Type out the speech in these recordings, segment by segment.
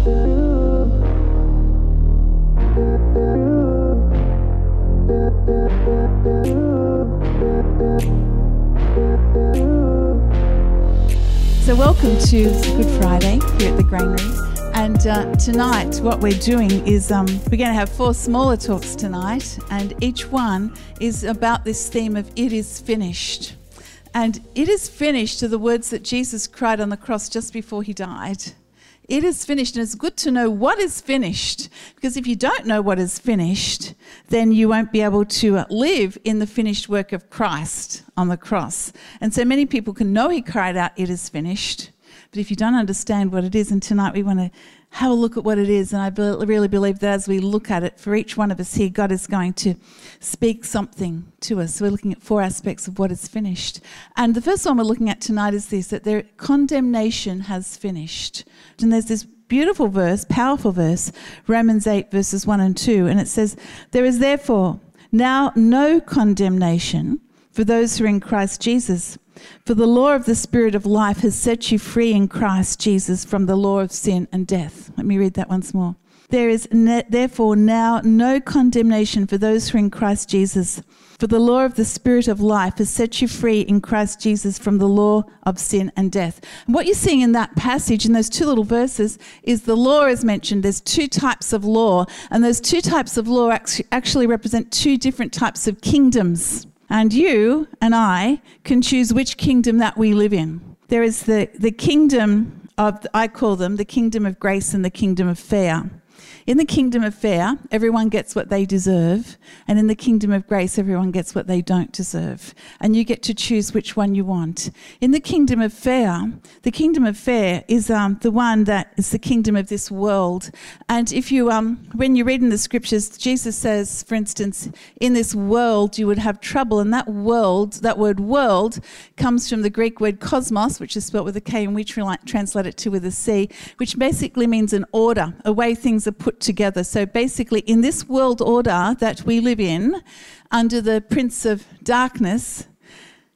So, welcome to Good Friday here at the Granary. And uh, tonight, what we're doing is um, we're going to have four smaller talks tonight, and each one is about this theme of it is finished. And it is finished to the words that Jesus cried on the cross just before he died. It is finished, and it's good to know what is finished because if you don't know what is finished, then you won't be able to live in the finished work of Christ on the cross. And so many people can know he cried out, It is finished. But if you don't understand what it is, and tonight we want to have a look at what it is. And I really believe that as we look at it, for each one of us here, God is going to speak something to us. So we're looking at four aspects of what is finished. And the first one we're looking at tonight is this that their condemnation has finished. And there's this beautiful verse, powerful verse, Romans 8, verses 1 and 2. And it says, There is therefore now no condemnation for those who are in Christ Jesus. For the law of the Spirit of life has set you free in Christ Jesus from the law of sin and death. Let me read that once more. There is ne- therefore now no condemnation for those who are in Christ Jesus. For the law of the Spirit of life has set you free in Christ Jesus from the law of sin and death. And what you're seeing in that passage, in those two little verses, is the law is mentioned. There's two types of law, and those two types of law actually represent two different types of kingdoms. And you and I can choose which kingdom that we live in. There is the, the kingdom of, I call them the kingdom of grace and the kingdom of fair. In the kingdom of fair, everyone gets what they deserve, and in the kingdom of grace, everyone gets what they don't deserve. And you get to choose which one you want. In the kingdom of fair, the kingdom of fair is um, the one that is the kingdom of this world. And if you, um, when you read in the scriptures, Jesus says, for instance, in this world you would have trouble, and that world, that word world, comes from the Greek word cosmos, which is spelled with a K, and we translate it to with a C, which basically means an order, a way things are put put together. So basically, in this world order that we live in, under the prince of darkness,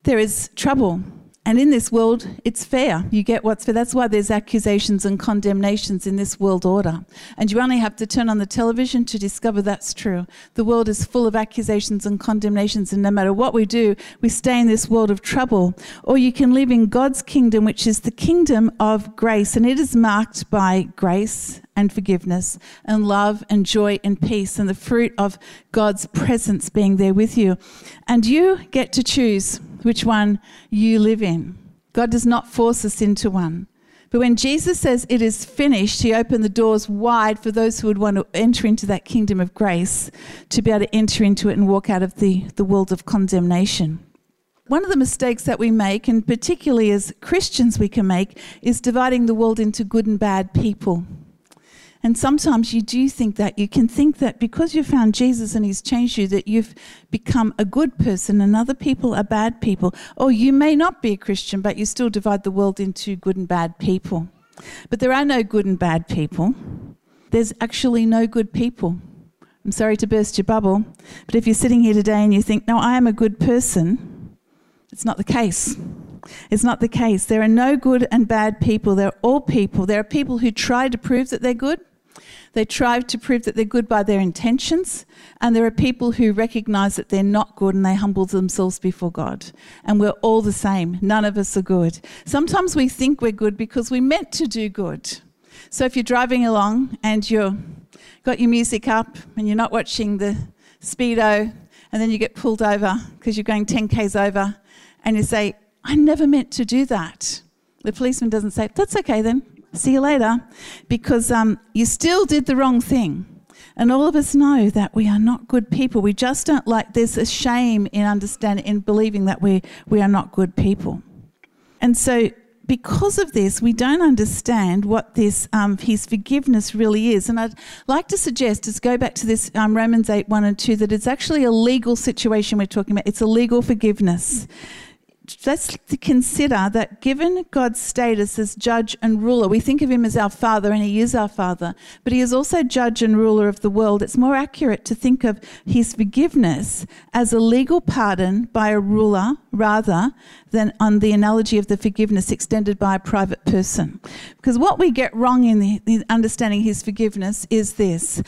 there is trouble. And in this world, it's fair. You get what's fair. That's why there's accusations and condemnations in this world order. And you only have to turn on the television to discover that's true. The world is full of accusations and condemnations, and no matter what we do, we stay in this world of trouble. Or you can live in God's kingdom, which is the kingdom of grace, and it is marked by grace and forgiveness and love and joy and peace and the fruit of God's presence being there with you. And you get to choose which one you live in. God does not force us into one. But when Jesus says it is finished, he opened the doors wide for those who would want to enter into that kingdom of grace to be able to enter into it and walk out of the, the world of condemnation. One of the mistakes that we make, and particularly as Christians we can make, is dividing the world into good and bad people. And sometimes you do think that. You can think that because you found Jesus and He's changed you, that you've become a good person and other people are bad people. Or you may not be a Christian, but you still divide the world into good and bad people. But there are no good and bad people. There's actually no good people. I'm sorry to burst your bubble, but if you're sitting here today and you think, no, I am a good person, it's not the case. It's not the case. There are no good and bad people. They're all people. There are people who try to prove that they're good, they try to prove that they're good by their intentions, and there are people who recognize that they're not good and they humble themselves before God. And we're all the same. None of us are good. Sometimes we think we're good because we meant to do good. So if you're driving along and you've got your music up and you're not watching the speedo, and then you get pulled over because you're going 10 k's over, and you say, I never meant to do that. The policeman doesn't say, That's okay then. See you later, because um, you still did the wrong thing. And all of us know that we are not good people. We just don't like, there's a shame in understanding, in believing that we, we are not good people. And so, because of this, we don't understand what this, um, his forgiveness really is. And I'd like to suggest, let's go back to this um, Romans 8 1 and 2, that it's actually a legal situation we're talking about. It's a legal forgiveness let's consider that given God's status as judge and ruler, we think of him as our father and he is our father, but he is also judge and ruler of the world. It's more accurate to think of his forgiveness as a legal pardon by a ruler rather than on the analogy of the forgiveness extended by a private person. Because what we get wrong in, the, in understanding his forgiveness is this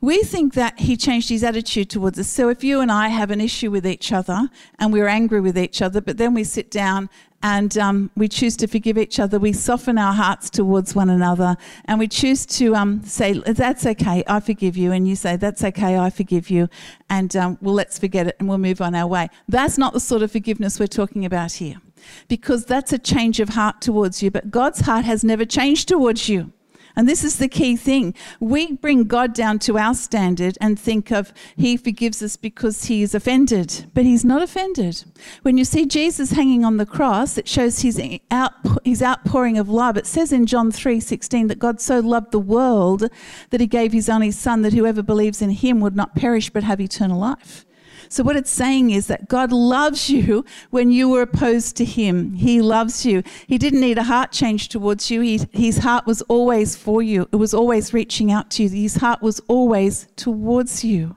we think that he changed his attitude towards us. So if you and I have an issue with each other and we're angry with each other, but then we sit down and um, we choose to forgive each other, we soften our hearts towards one another, and we choose to um, say, That's okay, I forgive you. And you say, That's okay, I forgive you. And um, well, let's forget it and we'll move on our way. That's not the sort of forgiveness we're talking about here because that's a change of heart towards you. But God's heart has never changed towards you. And this is the key thing. We bring God down to our standard and think of He forgives us because He is offended, but He's not offended. When you see Jesus hanging on the cross, it shows His, out, his outpouring of love. It says in John 3 16 that God so loved the world that He gave His only Son that whoever believes in Him would not perish but have eternal life. So, what it's saying is that God loves you when you were opposed to Him. He loves you. He didn't need a heart change towards you. He, his heart was always for you, it was always reaching out to you. His heart was always towards you.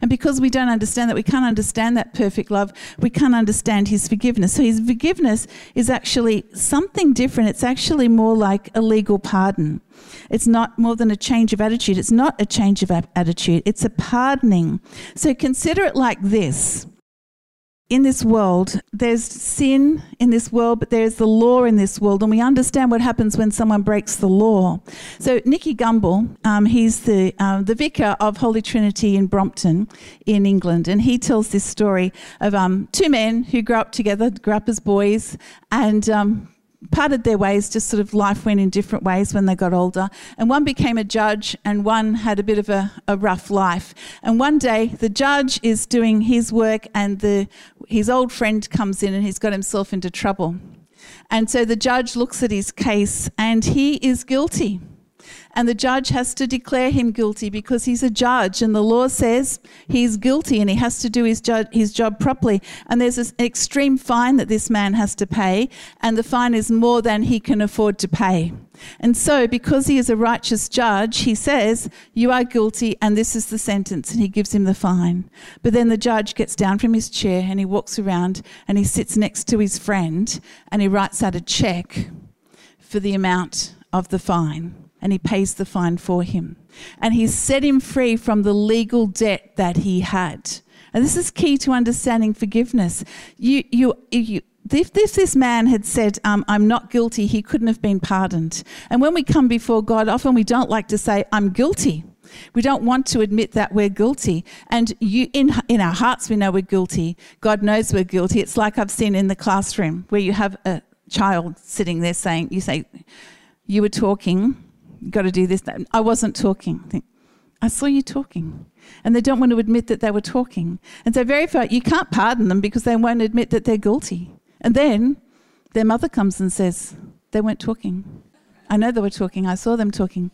And because we don't understand that, we can't understand that perfect love, we can't understand his forgiveness. So his forgiveness is actually something different. It's actually more like a legal pardon. It's not more than a change of attitude. It's not a change of attitude, it's a pardoning. So consider it like this in this world, there's sin in this world, but there's the law in this world, and we understand what happens when someone breaks the law. So Nicky Gumbel, um, he's the uh, the vicar of Holy Trinity in Brompton, in England, and he tells this story of um, two men who grew up together, grew up as boys, and um, parted their ways, just sort of life went in different ways when they got older. And one became a judge, and one had a bit of a, a rough life. And one day, the judge is doing his work, and the, his old friend comes in and he's got himself into trouble. And so the judge looks at his case, and he is guilty and the judge has to declare him guilty because he's a judge and the law says he's guilty and he has to do his, ju- his job properly. And there's an extreme fine that this man has to pay, and the fine is more than he can afford to pay. And so, because he is a righteous judge, he says, You are guilty, and this is the sentence, and he gives him the fine. But then the judge gets down from his chair and he walks around and he sits next to his friend and he writes out a check for the amount of the fine and he pays the fine for him. And he set him free from the legal debt that he had. And this is key to understanding forgiveness. You, you, you, if, if this man had said, um, I'm not guilty, he couldn't have been pardoned. And when we come before God, often we don't like to say, I'm guilty. We don't want to admit that we're guilty. And you, in, in our hearts, we know we're guilty. God knows we're guilty. It's like I've seen in the classroom where you have a child sitting there saying, You say, You were talking got to do this. I wasn't talking. I, think, I saw you talking. And they don't want to admit that they were talking. And so, very far, you can't pardon them because they won't admit that they're guilty. And then their mother comes and says, They weren't talking. I know they were talking. I saw them talking.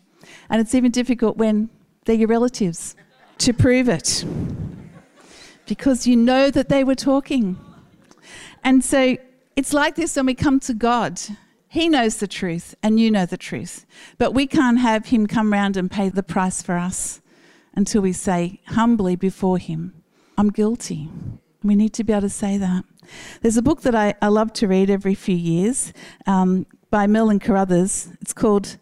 And it's even difficult when they're your relatives to prove it because you know that they were talking. And so it's like this when we come to God he knows the truth, and you know the truth. But we can't have him come round and pay the price for us until we say humbly before him, I'm guilty. We need to be able to say that. There's a book that I, I love to read every few years um, by Merlin Carothers. It's called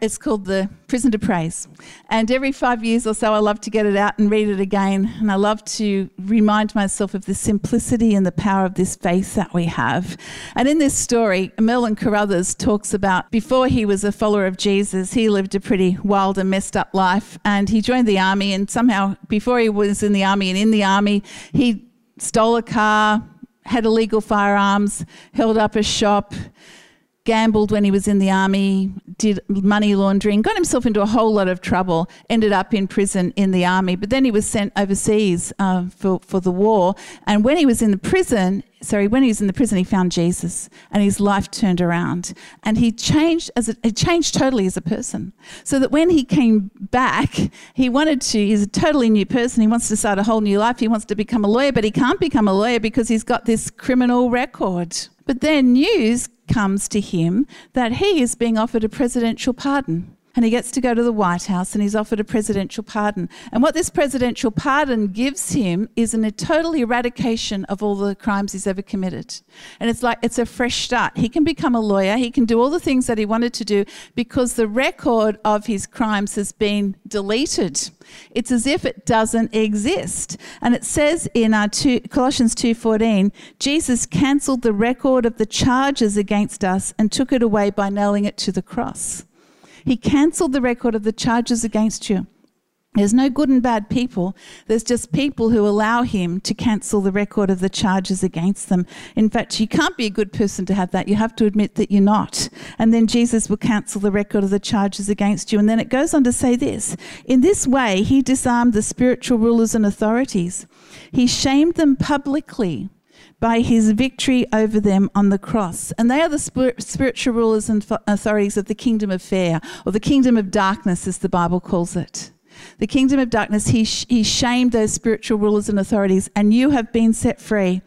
it's called the Prison to Praise. And every five years or so, I love to get it out and read it again. And I love to remind myself of the simplicity and the power of this faith that we have. And in this story, Merlin Carothers talks about before he was a follower of Jesus, he lived a pretty wild and messed up life. And he joined the army. And somehow, before he was in the army and in the army, he stole a car, had illegal firearms, held up a shop gambled when he was in the army, did money laundering, got himself into a whole lot of trouble, ended up in prison in the army, but then he was sent overseas uh, for, for the war. And when he was in the prison, sorry, when he was in the prison, he found Jesus and his life turned around. And he changed as a, he changed totally as a person. So that when he came back, he wanted to, he's a totally new person. He wants to start a whole new life. He wants to become a lawyer, but he can't become a lawyer because he's got this criminal record. But then news comes to him that he is being offered a presidential pardon. And he gets to go to the White House and he's offered a presidential pardon. And what this presidential pardon gives him is a total eradication of all the crimes he's ever committed. And it's like it's a fresh start. He can become a lawyer, he can do all the things that he wanted to do because the record of his crimes has been deleted. It's as if it doesn't exist. And it says in our uh, two, Colossians 2:14, Jesus cancelled the record of the charges against us and took it away by nailing it to the cross. He cancelled the record of the charges against you. There's no good and bad people. There's just people who allow him to cancel the record of the charges against them. In fact, you can't be a good person to have that. You have to admit that you're not. And then Jesus will cancel the record of the charges against you. And then it goes on to say this In this way, he disarmed the spiritual rulers and authorities, he shamed them publicly by his victory over them on the cross. And they are the spiritual rulers and authorities of the kingdom of fear, or the kingdom of darkness, as the Bible calls it. The kingdom of darkness, he, he shamed those spiritual rulers and authorities, and you have been set free.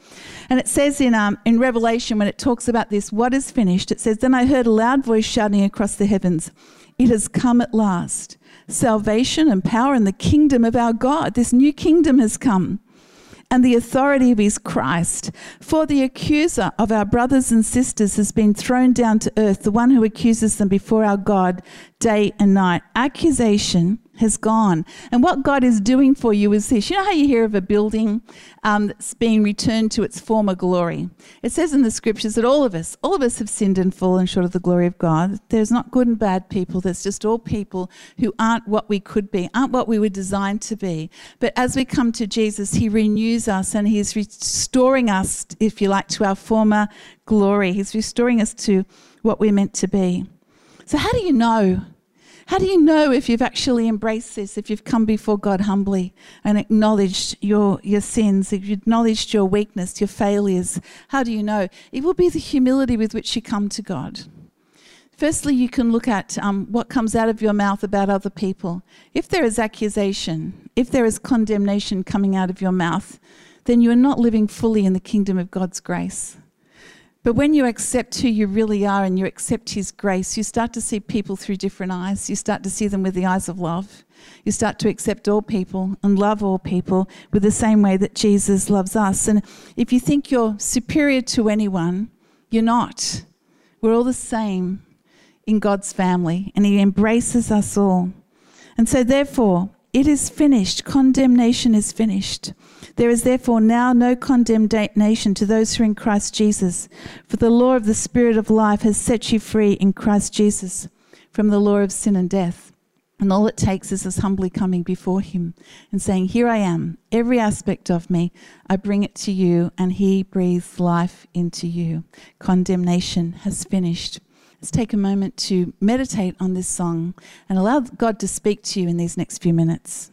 And it says in, um, in Revelation, when it talks about this, what is finished, it says, Then I heard a loud voice shouting across the heavens, It has come at last. Salvation and power and the kingdom of our God. This new kingdom has come and the authority of his Christ. For the accuser of our brothers and sisters has been thrown down to earth, the one who accuses them before our God day and night. Accusation has gone. And what God is doing for you is this. You know how you hear of a building um, that's being returned to its former glory? It says in the scriptures that all of us, all of us have sinned and fallen short of the glory of God. There's not good and bad people. There's just all people who aren't what we could be, aren't what we were designed to be. But as we come to Jesus, He renews us and He's restoring us, if you like, to our former glory. He's restoring us to what we're meant to be. So, how do you know how do you know if you've actually embraced this, if you've come before God humbly and acknowledged your, your sins, if you've acknowledged your weakness, your failures? How do you know? It will be the humility with which you come to God. Firstly, you can look at um, what comes out of your mouth about other people. If there is accusation, if there is condemnation coming out of your mouth, then you are not living fully in the kingdom of God's grace. But when you accept who you really are and you accept His grace, you start to see people through different eyes. You start to see them with the eyes of love. You start to accept all people and love all people with the same way that Jesus loves us. And if you think you're superior to anyone, you're not. We're all the same in God's family, and He embraces us all. And so, therefore, it is finished. Condemnation is finished. There is therefore now no condemnation to those who are in Christ Jesus. For the law of the Spirit of life has set you free in Christ Jesus from the law of sin and death. And all it takes is us humbly coming before Him and saying, Here I am, every aspect of me, I bring it to you, and He breathes life into you. Condemnation has finished. Let's take a moment to meditate on this song and allow God to speak to you in these next few minutes.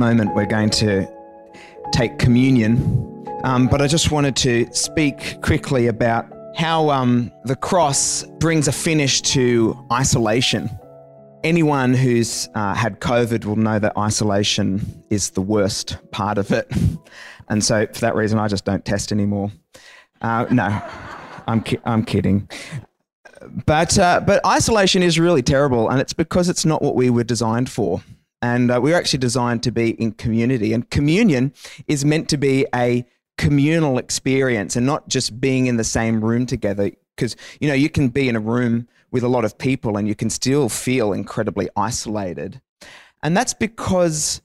Moment, we're going to take communion, um, but I just wanted to speak quickly about how um, the cross brings a finish to isolation. Anyone who's uh, had COVID will know that isolation is the worst part of it. And so, for that reason, I just don't test anymore. Uh, no, I'm, ki- I'm kidding. But, uh, but isolation is really terrible, and it's because it's not what we were designed for. And uh, we are actually designed to be in community. And communion is meant to be a communal experience and not just being in the same room together. Because, you know, you can be in a room with a lot of people and you can still feel incredibly isolated. And that's because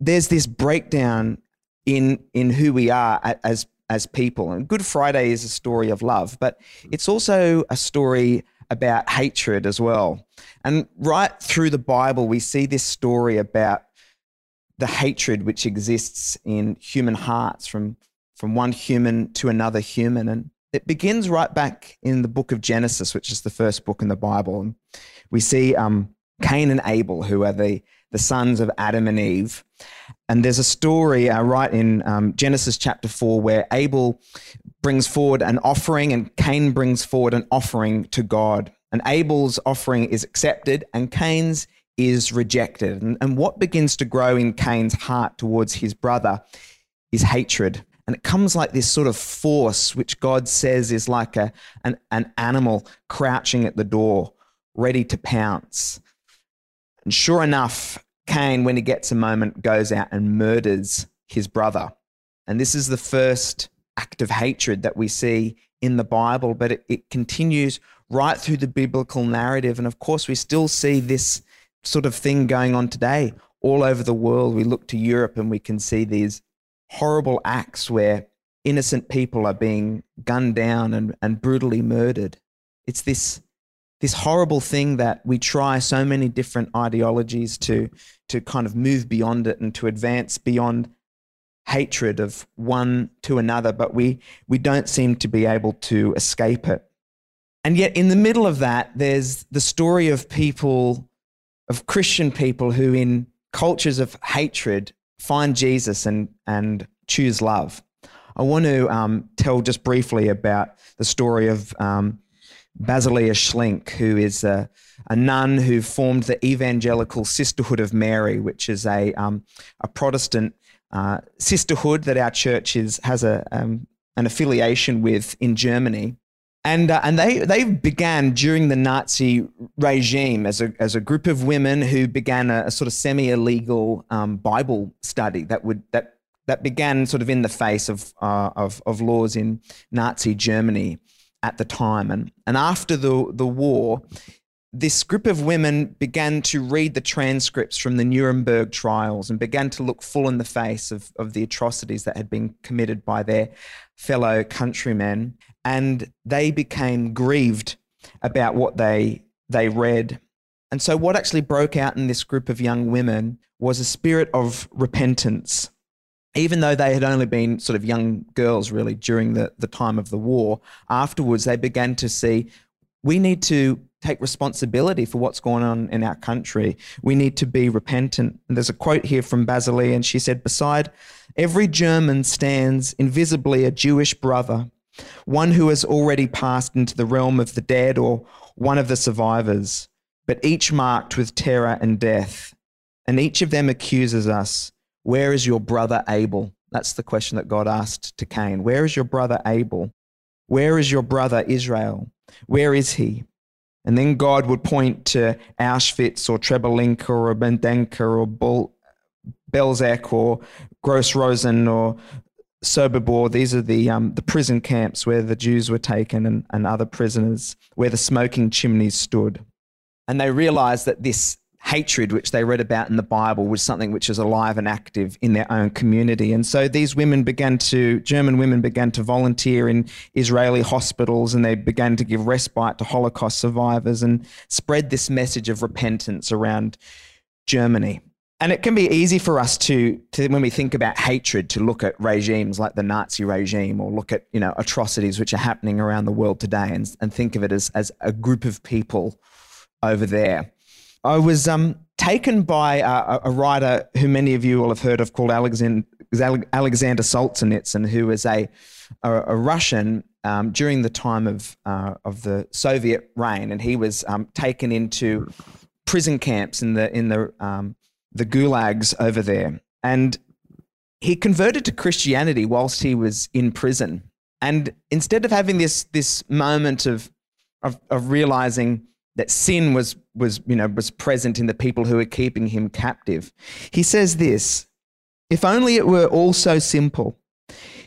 there's this breakdown in in who we are as as people. And Good Friday is a story of love, but it's also a story about hatred as well. And right through the Bible, we see this story about the hatred which exists in human hearts from, from one human to another human. And it begins right back in the book of Genesis, which is the first book in the Bible. And we see um, Cain and Abel, who are the, the sons of Adam and Eve. And there's a story uh, right in um, Genesis chapter 4 where Abel brings forward an offering and Cain brings forward an offering to God. And Abel's offering is accepted and Cain's is rejected. And, and what begins to grow in Cain's heart towards his brother is hatred. And it comes like this sort of force, which God says is like a, an, an animal crouching at the door, ready to pounce. And sure enough, Cain, when he gets a moment, goes out and murders his brother. And this is the first act of hatred that we see in the Bible, but it, it continues right through the biblical narrative. And of course, we still see this sort of thing going on today all over the world. We look to Europe and we can see these horrible acts where innocent people are being gunned down and, and brutally murdered. It's this this horrible thing that we try so many different ideologies to to kind of move beyond it and to advance beyond hatred of one to another but we we don't seem to be able to escape it and yet in the middle of that there's the story of people of christian people who in cultures of hatred find jesus and and choose love i want to um, tell just briefly about the story of um, Basilea Schlink, who is a, a, nun who formed the Evangelical Sisterhood of Mary, which is a, um, a Protestant uh, sisterhood that our church is, has a, um, an affiliation with in Germany. And, uh, and they, they began during the Nazi regime as a, as a group of women who began a, a sort of semi illegal um, Bible study that, would, that, that began sort of in the face of, uh, of, of laws in Nazi Germany at the time. And, and after the, the war, this group of women began to read the transcripts from the Nuremberg trials and began to look full in the face of, of the atrocities that had been committed by their fellow countrymen. And they became grieved about what they, they read. And so, what actually broke out in this group of young women was a spirit of repentance even though they had only been sort of young girls really during the, the time of the war, afterwards they began to see we need to take responsibility for what's going on in our country. We need to be repentant. And there's a quote here from Basilea, and she said, Beside every German stands invisibly a Jewish brother, one who has already passed into the realm of the dead or one of the survivors, but each marked with terror and death. And each of them accuses us where is your brother Abel? That's the question that God asked to Cain. Where is your brother Abel? Where is your brother Israel? Where is he? And then God would point to Auschwitz or Treblinka or Bendenka or Bel- Belzec or Gross Rosen or Sobibor. These are the, um, the prison camps where the Jews were taken and, and other prisoners, where the smoking chimneys stood. And they realized that this hatred which they read about in the Bible was something which is alive and active in their own community. And so these women began to, German women began to volunteer in Israeli hospitals and they began to give respite to Holocaust survivors and spread this message of repentance around Germany. And it can be easy for us to, to, when we think about hatred, to look at regimes like the Nazi regime or look at, you know, atrocities which are happening around the world today and, and think of it as, as a group of people over there. I was um, taken by a, a, writer who many of you will have heard of called Alexander, Alexander Solzhenitsyn, who was a, a, a Russian um, during the time of, uh, of the Soviet reign. And he was um, taken into prison camps in the, in the, um, the gulags over there. And he converted to Christianity whilst he was in prison. And instead of having this, this moment of, of, of realizing that sin was was you know was present in the people who were keeping him captive. He says this, if only it were all so simple.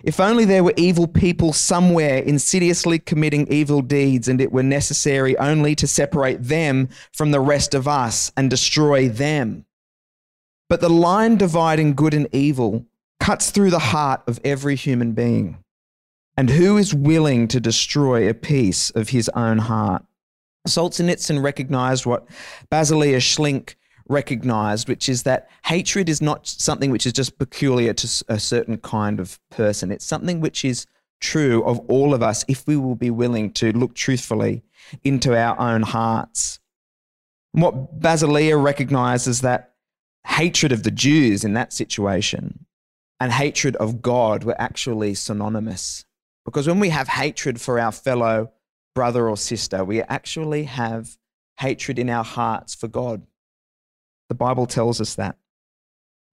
If only there were evil people somewhere insidiously committing evil deeds and it were necessary only to separate them from the rest of us and destroy them. But the line dividing good and evil cuts through the heart of every human being. And who is willing to destroy a piece of his own heart? Solzhenitsyn recognized what Basilea Schlink recognized, which is that hatred is not something which is just peculiar to a certain kind of person. It's something which is true of all of us if we will be willing to look truthfully into our own hearts. And what Basilea recognizes is that hatred of the Jews in that situation and hatred of God were actually synonymous. Because when we have hatred for our fellow brother or sister, we actually have hatred in our hearts for God. The Bible tells us that.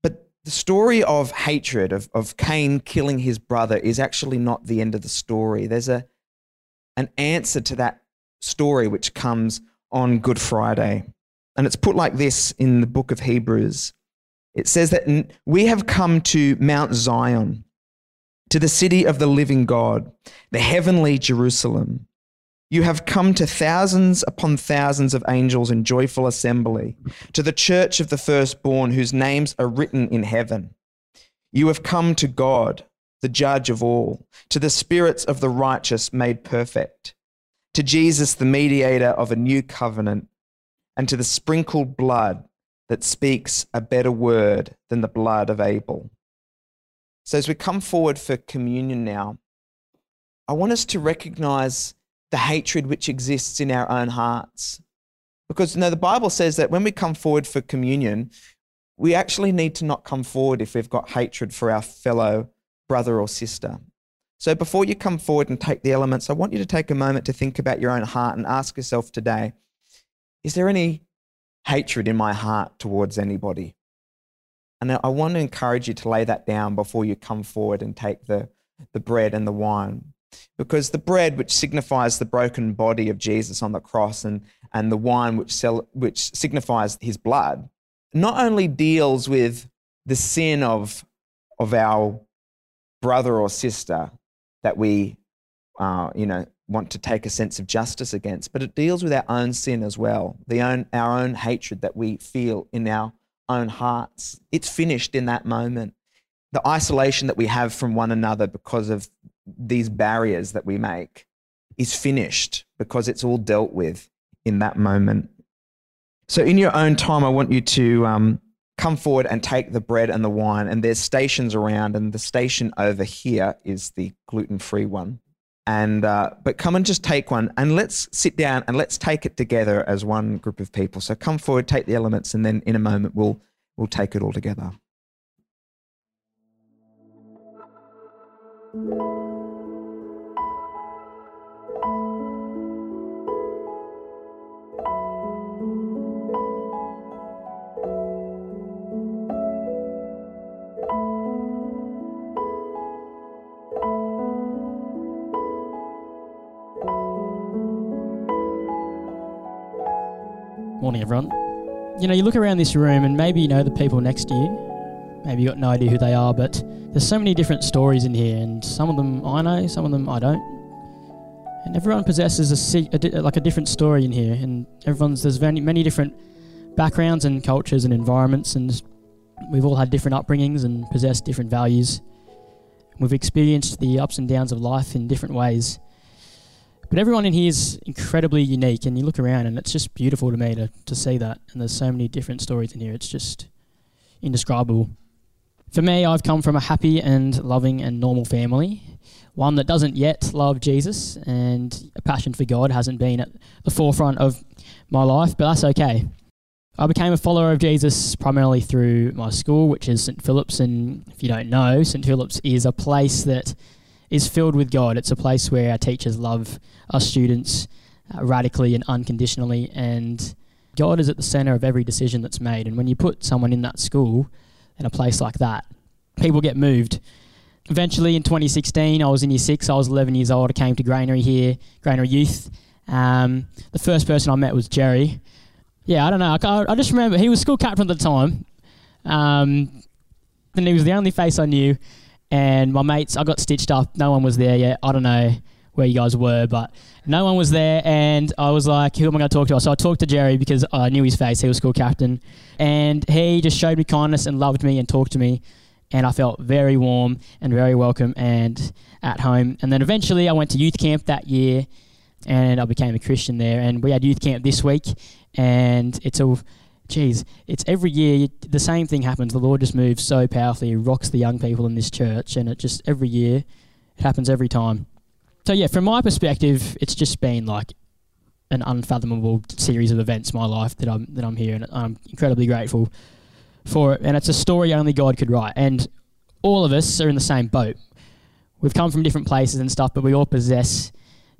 But the story of hatred, of, of Cain killing his brother, is actually not the end of the story. There's a, an answer to that story which comes on Good Friday. And it's put like this in the book of Hebrews it says that we have come to Mount Zion, to the city of the living God, the heavenly Jerusalem. You have come to thousands upon thousands of angels in joyful assembly, to the church of the firstborn whose names are written in heaven. You have come to God, the judge of all, to the spirits of the righteous made perfect, to Jesus, the mediator of a new covenant, and to the sprinkled blood that speaks a better word than the blood of Abel. So, as we come forward for communion now, I want us to recognize the hatred which exists in our own hearts. Because you know, the Bible says that when we come forward for communion, we actually need to not come forward if we've got hatred for our fellow brother or sister. So before you come forward and take the elements, I want you to take a moment to think about your own heart and ask yourself today is there any hatred in my heart towards anybody. And I want to encourage you to lay that down before you come forward and take the, the bread and the wine. Because the bread, which signifies the broken body of Jesus on the cross, and, and the wine, which, sell, which signifies his blood, not only deals with the sin of, of our brother or sister that we uh, you know, want to take a sense of justice against, but it deals with our own sin as well, the own, our own hatred that we feel in our own hearts. It's finished in that moment. The isolation that we have from one another because of these barriers that we make is finished because it's all dealt with in that moment. So, in your own time, I want you to um, come forward and take the bread and the wine. And there's stations around, and the station over here is the gluten free one and uh, but come and just take one and let's sit down and let's take it together as one group of people so come forward take the elements and then in a moment we'll we'll take it all together Morning, everyone. You know, you look around this room and maybe you know the people next to you. Maybe you've got no idea who they are, but there's so many different stories in here, and some of them I know, some of them I don't. And everyone possesses a, a like a different story in here, and everyone's there's many many different backgrounds and cultures and environments, and we've all had different upbringings and possess different values. We've experienced the ups and downs of life in different ways. But everyone in here is incredibly unique, and you look around, and it's just beautiful to me to, to see that. And there's so many different stories in here, it's just indescribable. For me, I've come from a happy and loving and normal family, one that doesn't yet love Jesus, and a passion for God hasn't been at the forefront of my life, but that's okay. I became a follower of Jesus primarily through my school, which is St. Philip's. And if you don't know, St. Philip's is a place that is filled with God. It's a place where our teachers love our students uh, radically and unconditionally, and God is at the center of every decision that's made. And when you put someone in that school, in a place like that, people get moved. Eventually, in 2016, I was in year six. I was 11 years old. I came to Granary here, Granary Youth. Um, the first person I met was Jerry. Yeah, I don't know. I, I just remember he was school captain at the time. Um, and he was the only face I knew and my mates, I got stitched up. No one was there yet. I don't know where you guys were, but no one was there. And I was like, who am I going to talk to? So I talked to Jerry because I knew his face. He was school captain. And he just showed me kindness and loved me and talked to me. And I felt very warm and very welcome and at home. And then eventually I went to youth camp that year and I became a Christian there. And we had youth camp this week. And it's all geez, it's every year the same thing happens. The Lord just moves so powerfully, he rocks the young people in this church, and it just every year it happens every time. So yeah, from my perspective, it's just been like an unfathomable series of events in my life that I'm that I'm here, and I'm incredibly grateful for it. And it's a story only God could write, and all of us are in the same boat. We've come from different places and stuff, but we all possess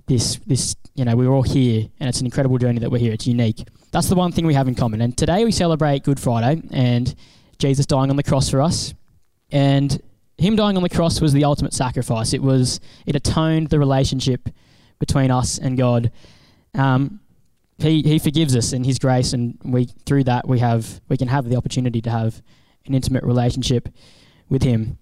this this you know we're all here, and it's an incredible journey that we're here. It's unique. That's the one thing we have in common. And today we celebrate Good Friday and Jesus dying on the cross for us. And him dying on the cross was the ultimate sacrifice. It was it atoned the relationship between us and God. Um, he he forgives us in His grace, and we through that we have we can have the opportunity to have an intimate relationship with Him.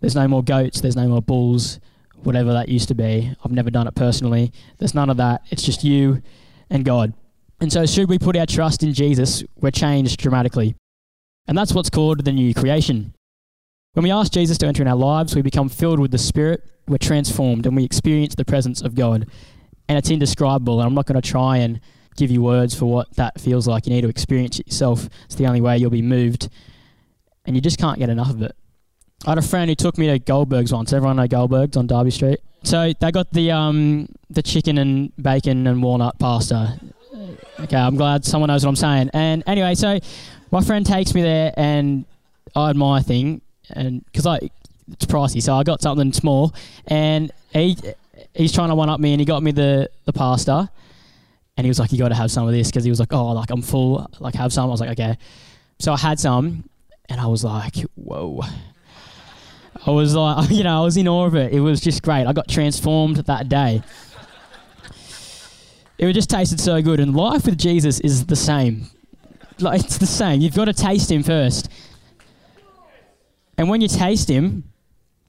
There's no more goats. There's no more bulls. Whatever that used to be. I've never done it personally. There's none of that. It's just you and God. And so, should we put our trust in Jesus, we're changed dramatically. And that's what's called the new creation. When we ask Jesus to enter in our lives, we become filled with the Spirit, we're transformed, and we experience the presence of God. And it's indescribable. And I'm not going to try and give you words for what that feels like. You need to experience it yourself. It's the only way you'll be moved. And you just can't get enough of it. I had a friend who took me to Goldberg's once. Everyone know Goldberg's on Derby Street. So they got the um, the chicken and bacon and walnut pasta. Okay, I'm glad someone knows what I'm saying. And anyway, so my friend takes me there, and I had my thing, and because I it's pricey, so I got something small, and he he's trying to one up me, and he got me the the pasta, and he was like, "You got to have some of this," because he was like, "Oh, like I'm full, like have some." I was like, "Okay," so I had some, and I was like, "Whoa." I was like, you know, I was in awe of it. It was just great. I got transformed that day it just tasted so good. And life with Jesus is the same. Like, it's the same. You've got to taste him first. And when you taste him,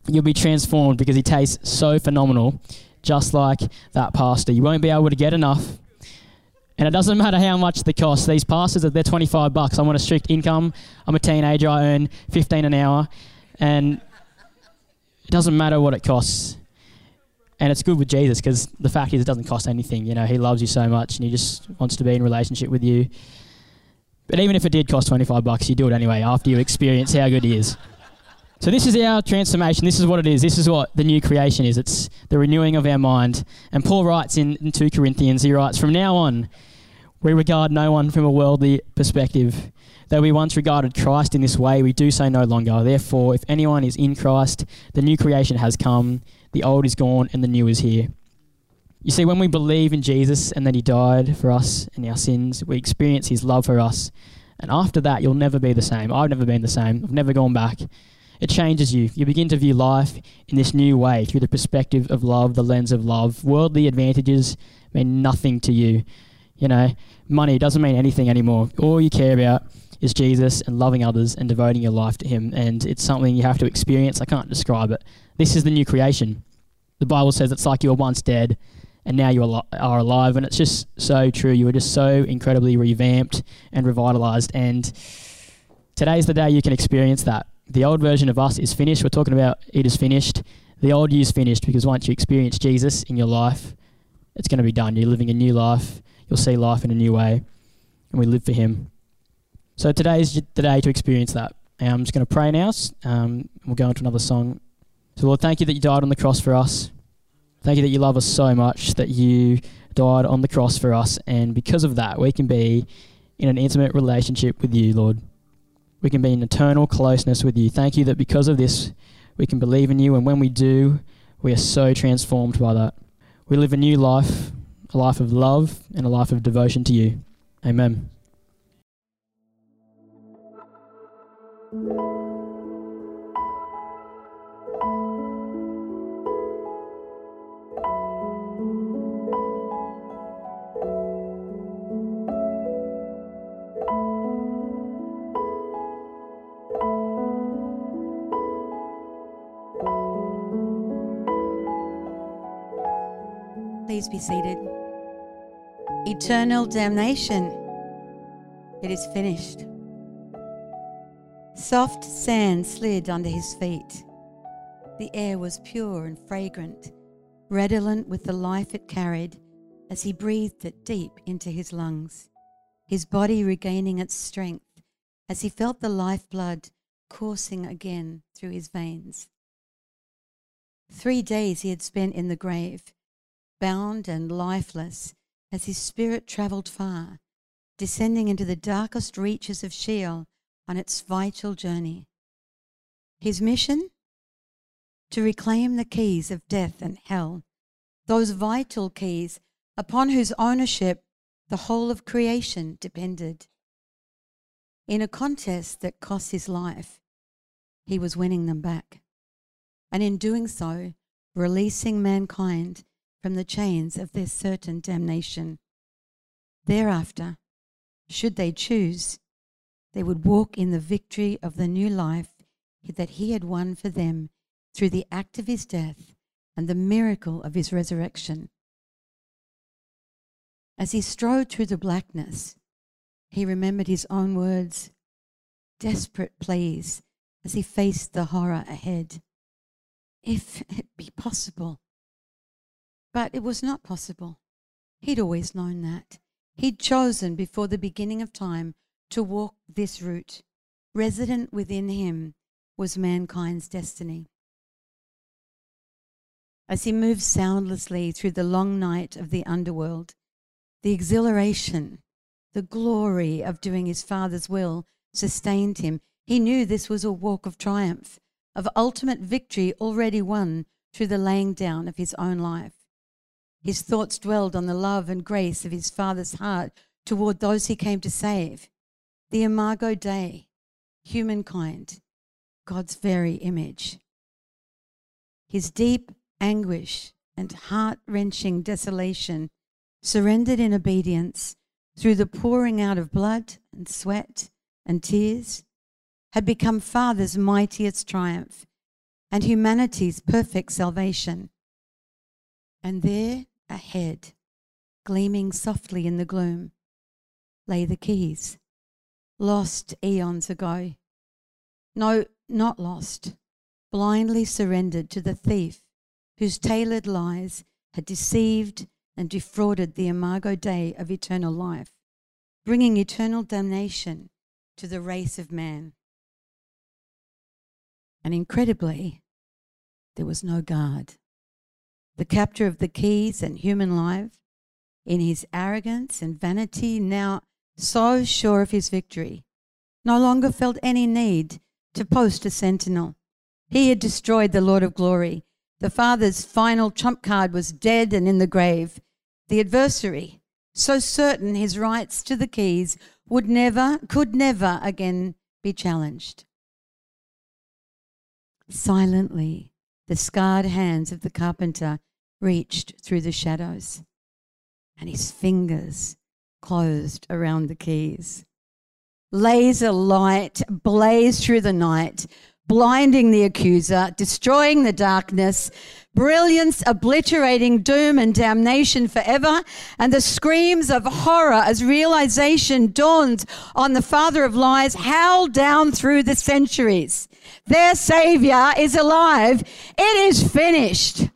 you'll be transformed because he tastes so phenomenal, just like that pasta. You won't be able to get enough. And it doesn't matter how much the cost. These pastas, they're 25 bucks. I'm on a strict income. I'm a teenager. I earn 15 an hour. And it doesn't matter what it costs. And it's good with Jesus because the fact is it doesn't cost anything. You know, he loves you so much and he just wants to be in relationship with you. But even if it did cost 25 bucks, you do it anyway after you experience how good he is. So this is our transformation. This is what it is. This is what the new creation is. It's the renewing of our mind. And Paul writes in, in 2 Corinthians, he writes, From now on, we regard no one from a worldly perspective. Though we once regarded Christ in this way, we do so no longer. Therefore, if anyone is in Christ, the new creation has come. The old is gone and the new is here. You see, when we believe in Jesus and that He died for us and our sins, we experience His love for us. And after that, you'll never be the same. I've never been the same. I've never gone back. It changes you. You begin to view life in this new way through the perspective of love, the lens of love. Worldly advantages mean nothing to you. You know, money doesn't mean anything anymore. All you care about is Jesus and loving others and devoting your life to Him. And it's something you have to experience. I can't describe it. This is the new creation. The Bible says it's like you were once dead and now you are alive. And it's just so true. You were just so incredibly revamped and revitalized. And today's the day you can experience that. The old version of us is finished. We're talking about it is finished. The old you is finished because once you experience Jesus in your life, it's going to be done. You're living a new life. You'll see life in a new way. And we live for Him. So today is the day to experience that. And I'm just going to pray now. Um, we'll go into another song. So, Lord, thank you that you died on the cross for us. Thank you that you love us so much that you died on the cross for us. And because of that, we can be in an intimate relationship with you, Lord. We can be in eternal closeness with you. Thank you that because of this, we can believe in you. And when we do, we are so transformed by that. We live a new life, a life of love and a life of devotion to you. Amen. Be seated. Eternal damnation. It is finished. Soft sand slid under his feet. The air was pure and fragrant, redolent with the life it carried as he breathed it deep into his lungs, his body regaining its strength as he felt the lifeblood coursing again through his veins. Three days he had spent in the grave, bound and lifeless, as his spirit travelled far, descending into the darkest reaches of Sheol on its vital journey. His mission? To reclaim the keys of death and hell, those vital keys upon whose ownership the whole of creation depended. In a contest that cost his life, he was winning them back. And in doing so, releasing mankind from the chains of their certain damnation. Thereafter, should they choose, they would walk in the victory of the new life that he had won for them through the act of his death and the miracle of his resurrection. As he strode through the blackness, he remembered his own words, desperate pleas as he faced the horror ahead. If it be possible. But it was not possible. He'd always known that. He'd chosen before the beginning of time to walk this route. Resident within him was mankind's destiny. As he moved soundlessly through the long night of the underworld, the exhilaration, the glory of doing his Father's will sustained him. He knew this was a walk of triumph, of ultimate victory already won through the laying down of his own life. His thoughts dwelled on the love and grace of his Father's heart toward those he came to save. The Imago Dei, humankind, God's very image. His deep anguish and heart wrenching desolation surrendered in obedience through the pouring out of blood and sweat and tears, had become Father's mightiest triumph and humanity's perfect salvation. And there ahead, gleaming softly in the gloom, lay the keys, lost eons ago. No, not lost, blindly surrendered to the thief whose tailored lies had deceived and defrauded the imago Dei of eternal life, bringing eternal damnation to the race of man. And incredibly, there was no guard. The captor of the keys and human life, in his arrogance and vanity, now so sure of his victory, no longer felt any need to post a sentinel. He had destroyed the Lord of glory. The Father's final trump card was dead and in the grave. The adversary, so certain his rights to the keys would never, could never again be challenged. Silently, the scarred hands of the carpenter reached through the shadows, and his fingers closed around the keys. Laser light blazed through the night, blinding the accuser, destroying the darkness, brilliance obliterating doom and damnation forever, and the screams of horror as realization dawned on the father of lies howled down through the centuries. Their Savior is alive. It is finished.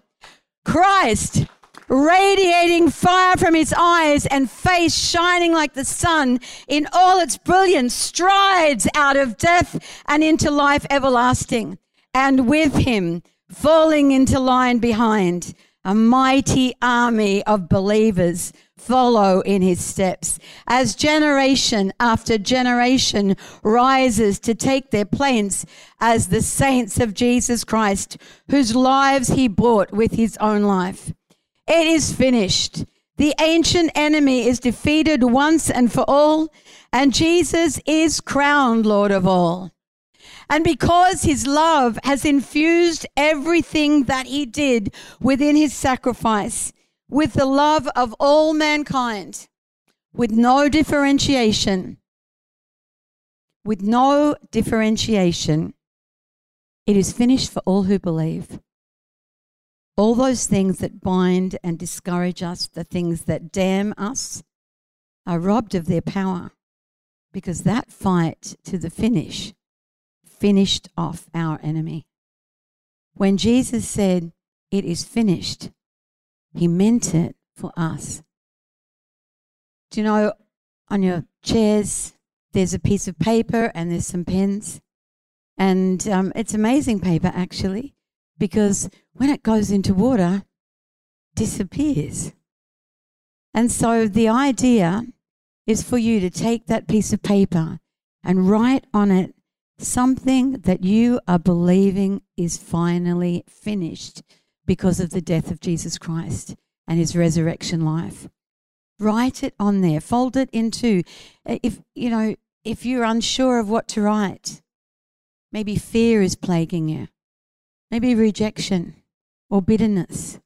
Christ radiating fire from his eyes and face shining like the sun in all its brilliance, strides out of death and into life everlasting. And with him, falling into line behind. A mighty army of believers follow in his steps as generation after generation rises to take their place as the saints of Jesus Christ, whose lives he bought with his own life. It is finished. The ancient enemy is defeated once and for all, and Jesus is crowned Lord of all. And because his love has infused everything that he did within his sacrifice with the love of all mankind, with no differentiation, with no differentiation, it is finished for all who believe. All those things that bind and discourage us, the things that damn us, are robbed of their power because that fight to the finish finished off our enemy. When Jesus said, It is finished, he meant it for us. Do you know on your chairs there's a piece of paper and there's some pens? And um, it's amazing paper actually because when it goes into water, disappears. And so the idea is for you to take that piece of paper and write on it something that you are believing is finally finished because of the death of Jesus Christ and his resurrection life. Write it on there, fold it into uh, if you know, if you're unsure of what to write, maybe fear is plaguing you. Maybe rejection or bitterness.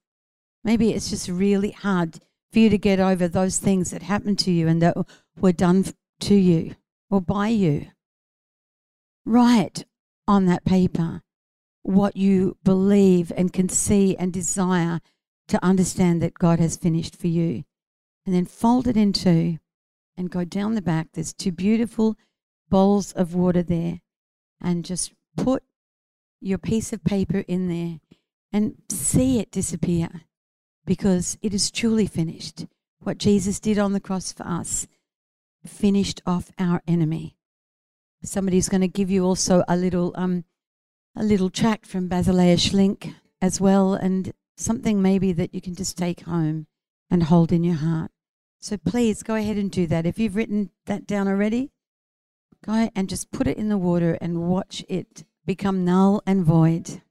Maybe it's just really hard for you to get over those things that happened to you and that were done to you or by you. Write on that paper what you believe and can see and desire to understand that God has finished for you. And then fold it in two and go down the back. There's two beautiful bowls of water there. And just put your piece of paper in there and see it disappear because it is truly finished. What Jesus did on the cross for us finished off our enemy. Somebody's going to give you also a little um, a little tract from Basilea Schlink as well, and something maybe that you can just take home and hold in your heart. So please go ahead and do that. If you've written that down already, go and just put it in the water and watch it become null and void.